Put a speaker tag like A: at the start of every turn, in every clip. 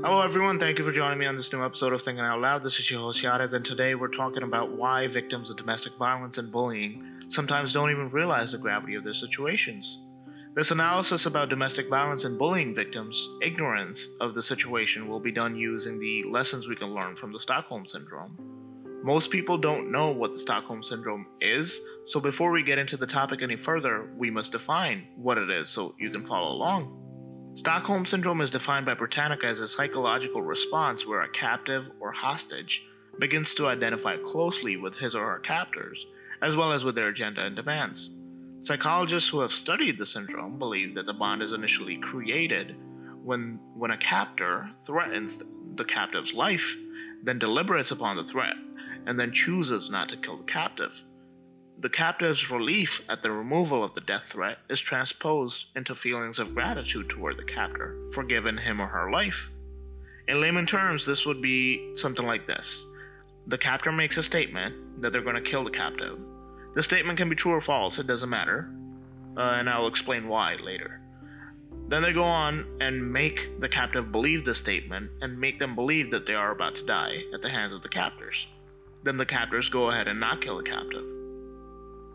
A: Hello, everyone. Thank you for joining me on this new episode of Thinking Out Loud. This is your host, and today we're talking about why victims of domestic violence and bullying sometimes don't even realize the gravity of their situations. This analysis about domestic violence and bullying victims' ignorance of the situation will be done using the lessons we can learn from the Stockholm Syndrome. Most people don't know what the Stockholm Syndrome is, so before we get into the topic any further, we must define what it is so you can follow along. Stockholm Syndrome is defined by Britannica as a psychological response where a captive or hostage begins to identify closely with his or her captors, as well as with their agenda and demands. Psychologists who have studied the syndrome believe that the bond is initially created when, when a captor threatens the captive's life, then deliberates upon the threat, and then chooses not to kill the captive. The captive's relief at the removal of the death threat is transposed into feelings of gratitude toward the captor for giving him or her life. In layman terms, this would be something like this The captor makes a statement that they're going to kill the captive. The statement can be true or false, it doesn't matter, uh, and I'll explain why later. Then they go on and make the captive believe the statement and make them believe that they are about to die at the hands of the captors. Then the captors go ahead and not kill the captive.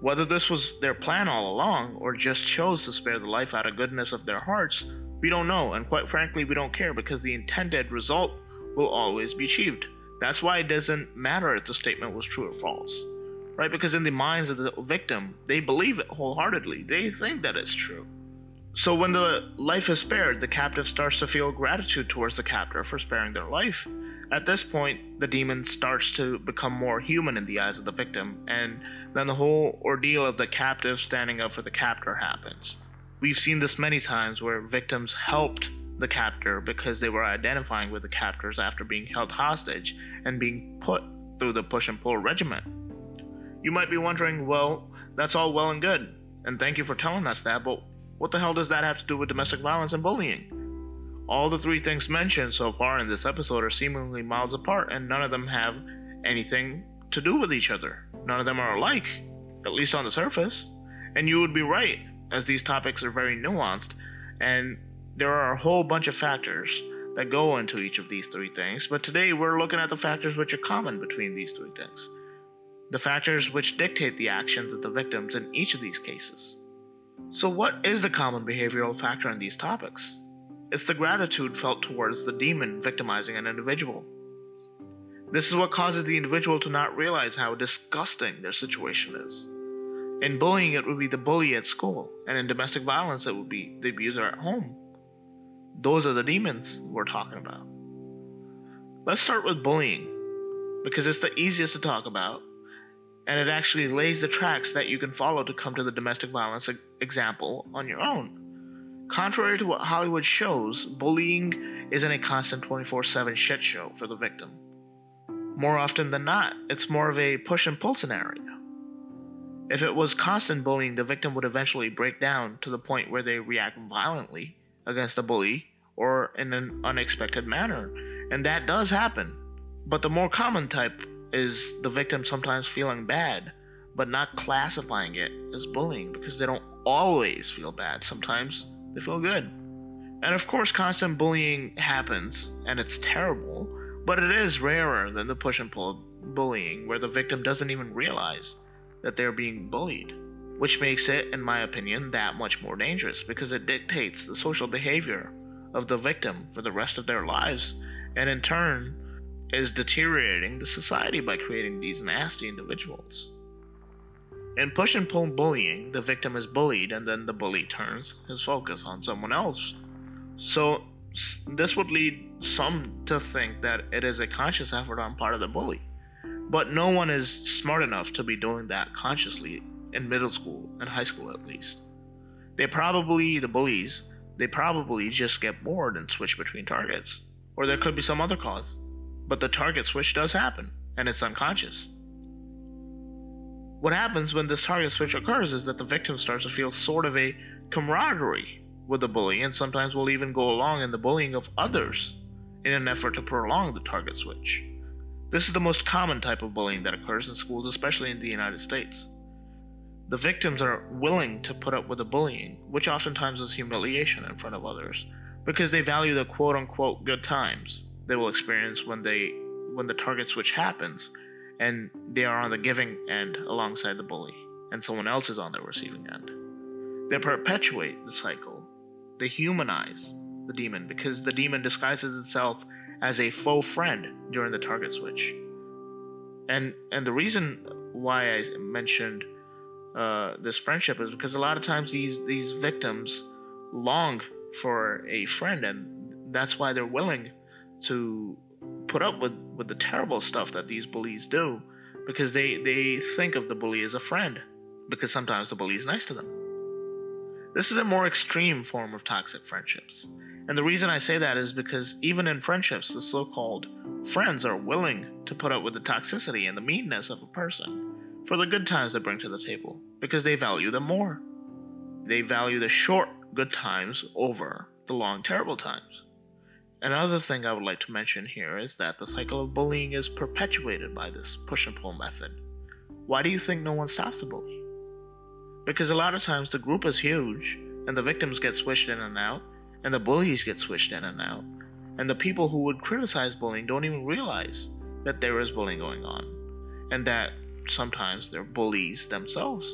A: Whether this was their plan all along or just chose to spare the life out of goodness of their hearts, we don't know, and quite frankly, we don't care because the intended result will always be achieved. That's why it doesn't matter if the statement was true or false, right? Because in the minds of the victim, they believe it wholeheartedly, they think that it's true. So when the life is spared, the captive starts to feel gratitude towards the captor for sparing their life. At this point, the demon starts to become more human in the eyes of the victim, and then the whole ordeal of the captive standing up for the captor happens. We've seen this many times where victims helped the captor because they were identifying with the captors after being held hostage and being put through the push and pull regiment. You might be wondering, well, that's all well and good, and thank you for telling us that, but what the hell does that have to do with domestic violence and bullying? All the three things mentioned so far in this episode are seemingly miles apart, and none of them have anything to do with each other. None of them are alike, at least on the surface. And you would be right, as these topics are very nuanced, and there are a whole bunch of factors that go into each of these three things. But today we're looking at the factors which are common between these three things. The factors which dictate the actions of the victims in each of these cases. So, what is the common behavioral factor in these topics? It's the gratitude felt towards the demon victimizing an individual. This is what causes the individual to not realize how disgusting their situation is. In bullying, it would be the bully at school, and in domestic violence, it would be the abuser at home. Those are the demons we're talking about. Let's start with bullying, because it's the easiest to talk about, and it actually lays the tracks that you can follow to come to the domestic violence example on your own. Contrary to what Hollywood shows, bullying isn't a constant 24 7 shit show for the victim. More often than not, it's more of a push and pull scenario. If it was constant bullying, the victim would eventually break down to the point where they react violently against the bully or in an unexpected manner. And that does happen. But the more common type is the victim sometimes feeling bad, but not classifying it as bullying because they don't always feel bad. Sometimes they feel good. And of course, constant bullying happens, and it's terrible, but it is rarer than the push and pull bullying, where the victim doesn't even realize that they're being bullied, which makes it, in my opinion, that much more dangerous because it dictates the social behavior of the victim for the rest of their lives, and in turn, is deteriorating the society by creating these nasty individuals. In push and pull bullying, the victim is bullied and then the bully turns his focus on someone else. So, this would lead some to think that it is a conscious effort on part of the bully. But no one is smart enough to be doing that consciously in middle school and high school at least. They probably, the bullies, they probably just get bored and switch between targets. Or there could be some other cause. But the target switch does happen, and it's unconscious. What happens when this target switch occurs is that the victim starts to feel sort of a camaraderie with the bully, and sometimes will even go along in the bullying of others in an effort to prolong the target switch. This is the most common type of bullying that occurs in schools, especially in the United States. The victims are willing to put up with the bullying, which oftentimes is humiliation in front of others, because they value the quote unquote good times they will experience when they when the target switch happens and they are on the giving end alongside the bully and someone else is on the receiving end. They perpetuate the cycle. They humanize the demon because the demon disguises itself as a faux friend during the target switch. And and the reason why I mentioned uh, this friendship is because a lot of times these these victims long for a friend, and that's why they're willing to put up with, with the terrible stuff that these bullies do because they, they think of the bully as a friend because sometimes the bully is nice to them. This is a more extreme form of toxic friendships. And the reason I say that is because even in friendships, the so called friends are willing to put up with the toxicity and the meanness of a person for the good times they bring to the table because they value them more. They value the short good times over the long terrible times. Another thing I would like to mention here is that the cycle of bullying is perpetuated by this push and pull method. Why do you think no one stops the bully? Because a lot of times the group is huge, and the victims get switched in and out, and the bullies get switched in and out, and the people who would criticize bullying don't even realize that there is bullying going on, and that sometimes they're bullies themselves.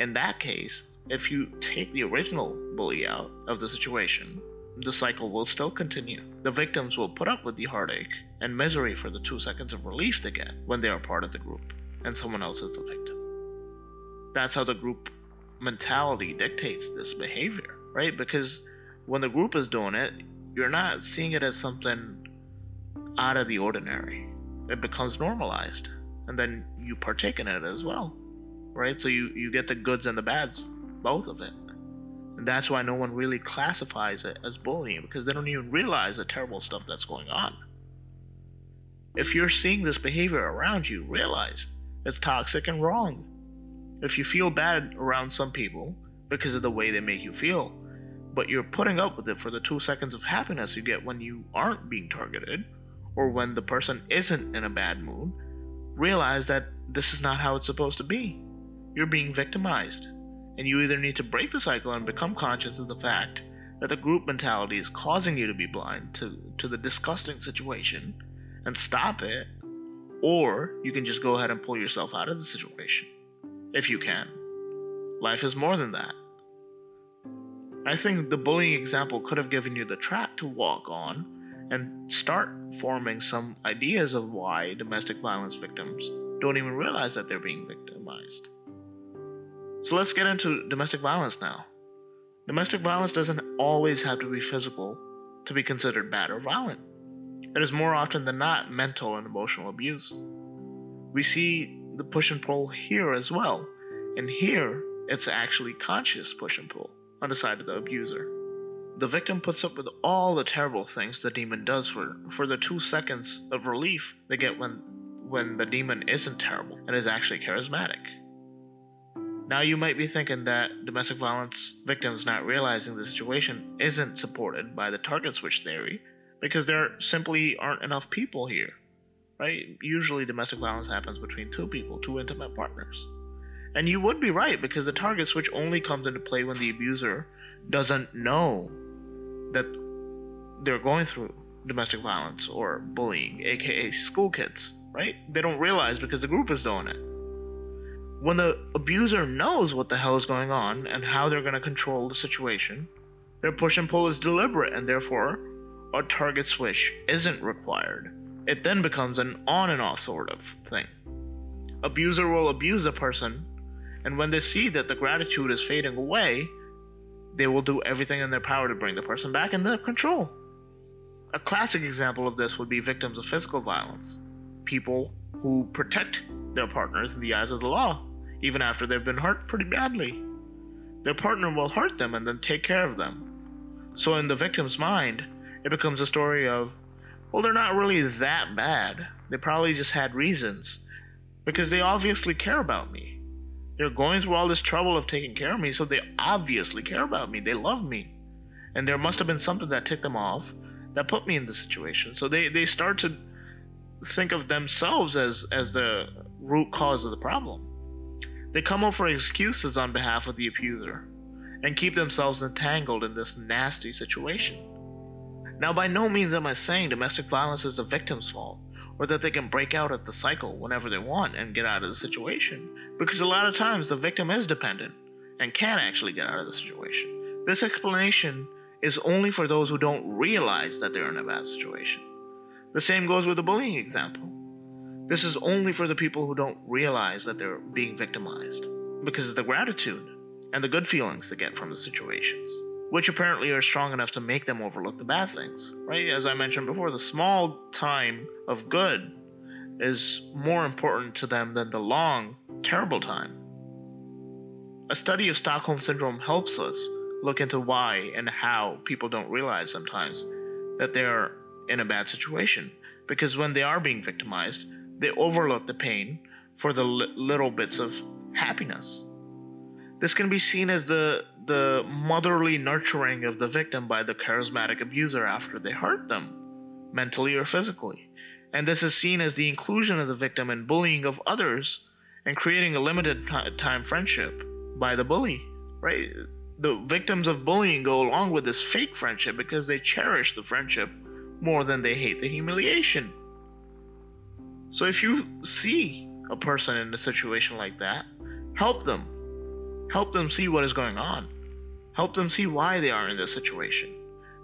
A: In that case, if you take the original bully out of the situation, the cycle will still continue. The victims will put up with the heartache and misery for the two seconds of relief they get when they are part of the group and someone else is the victim. That's how the group mentality dictates this behavior, right? Because when the group is doing it, you're not seeing it as something out of the ordinary. It becomes normalized, and then you partake in it as well, right? So you, you get the goods and the bads, both of it. And that's why no one really classifies it as bullying because they don't even realize the terrible stuff that's going on. If you're seeing this behavior around you, realize it's toxic and wrong. If you feel bad around some people because of the way they make you feel, but you're putting up with it for the two seconds of happiness you get when you aren't being targeted or when the person isn't in a bad mood, realize that this is not how it's supposed to be. You're being victimized. And you either need to break the cycle and become conscious of the fact that the group mentality is causing you to be blind to, to the disgusting situation and stop it, or you can just go ahead and pull yourself out of the situation. If you can. Life is more than that. I think the bullying example could have given you the track to walk on and start forming some ideas of why domestic violence victims don't even realize that they're being victimized. So let's get into domestic violence now. Domestic violence doesn't always have to be physical to be considered bad or violent. It is more often than not mental and emotional abuse. We see the push and pull here as well, and here it's actually conscious push and pull on the side of the abuser. The victim puts up with all the terrible things the demon does for, for the two seconds of relief they get when, when the demon isn't terrible and is actually charismatic. Now, you might be thinking that domestic violence victims not realizing the situation isn't supported by the target switch theory because there simply aren't enough people here, right? Usually, domestic violence happens between two people, two intimate partners. And you would be right because the target switch only comes into play when the abuser doesn't know that they're going through domestic violence or bullying, aka school kids, right? They don't realize because the group is doing it when the abuser knows what the hell is going on and how they're going to control the situation, their push and pull is deliberate and therefore a target switch isn't required. It then becomes an on and off sort of thing. Abuser will abuse a person, and when they see that the gratitude is fading away, they will do everything in their power to bring the person back into control. A classic example of this would be victims of physical violence. People who protect their partners in the eyes of the law even after they've been hurt pretty badly. Their partner will hurt them and then take care of them. So, in the victim's mind, it becomes a story of, well, they're not really that bad. They probably just had reasons. Because they obviously care about me. They're going through all this trouble of taking care of me, so they obviously care about me. They love me. And there must have been something that ticked them off that put me in this situation. So they, they start to think of themselves as, as the root cause of the problem. They come up for excuses on behalf of the abuser. and keep themselves entangled in this nasty situation. Now, by no means am I saying domestic violence is the victim's fault, or that they can break out of the cycle whenever they want and get out of the situation, because a lot of times the victim is dependent and can actually get out of the situation. This explanation is only for those who don't realize that they're in a bad situation. The same goes with the bullying example. This is only for the people who don't realize that they're being victimized because of the gratitude and the good feelings they get from the situations, which apparently are strong enough to make them overlook the bad things, right? As I mentioned before, the small time of good is more important to them than the long, terrible time. A study of Stockholm Syndrome helps us look into why and how people don't realize sometimes that they're in a bad situation. Because when they are being victimized, they overlook the pain for the li- little bits of happiness. This can be seen as the the motherly nurturing of the victim by the charismatic abuser after they hurt them, mentally or physically. And this is seen as the inclusion of the victim in bullying of others and creating a limited time friendship by the bully, right? The victims of bullying go along with this fake friendship because they cherish the friendship more than they hate the humiliation. So if you see a person in a situation like that, help them. Help them see what is going on. Help them see why they are in this situation.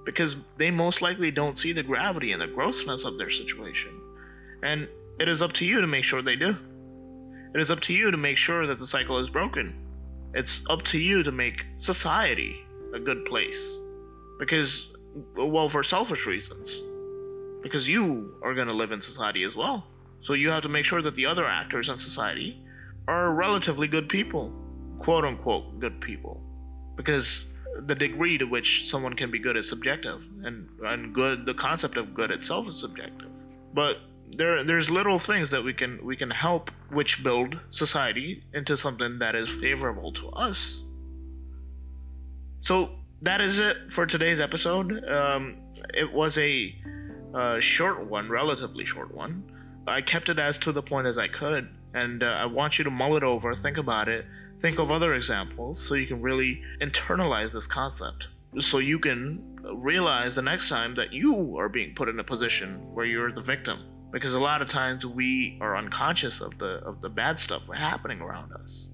A: Because they most likely don't see the gravity and the grossness of their situation. And it is up to you to make sure they do. It is up to you to make sure that the cycle is broken. It's up to you to make society a good place. Because, well, for selfish reasons. Because you are going to live in society as well. So you have to make sure that the other actors in society are relatively good people, quote unquote good people, because the degree to which someone can be good is subjective, and and good the concept of good itself is subjective. But there there's little things that we can we can help which build society into something that is favorable to us. So that is it for today's episode. Um, it was a uh, short one, relatively short one. I kept it as to the point as I could, and uh, I want you to mull it over, think about it, think of other examples, so you can really internalize this concept. So you can realize the next time that you are being put in a position where you're the victim, because a lot of times we are unconscious of the of the bad stuff happening around us.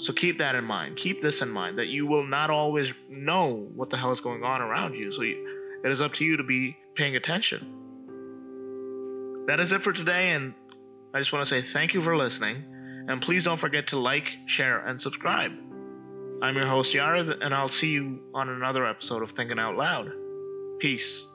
A: So keep that in mind. Keep this in mind that you will not always know what the hell is going on around you. So you, it is up to you to be paying attention that is it for today, and I just want to say thank you for listening, and please don't forget to like, share, and subscribe. I'm your host, Yarid, and I'll see you on another episode of Thinking Out Loud. Peace.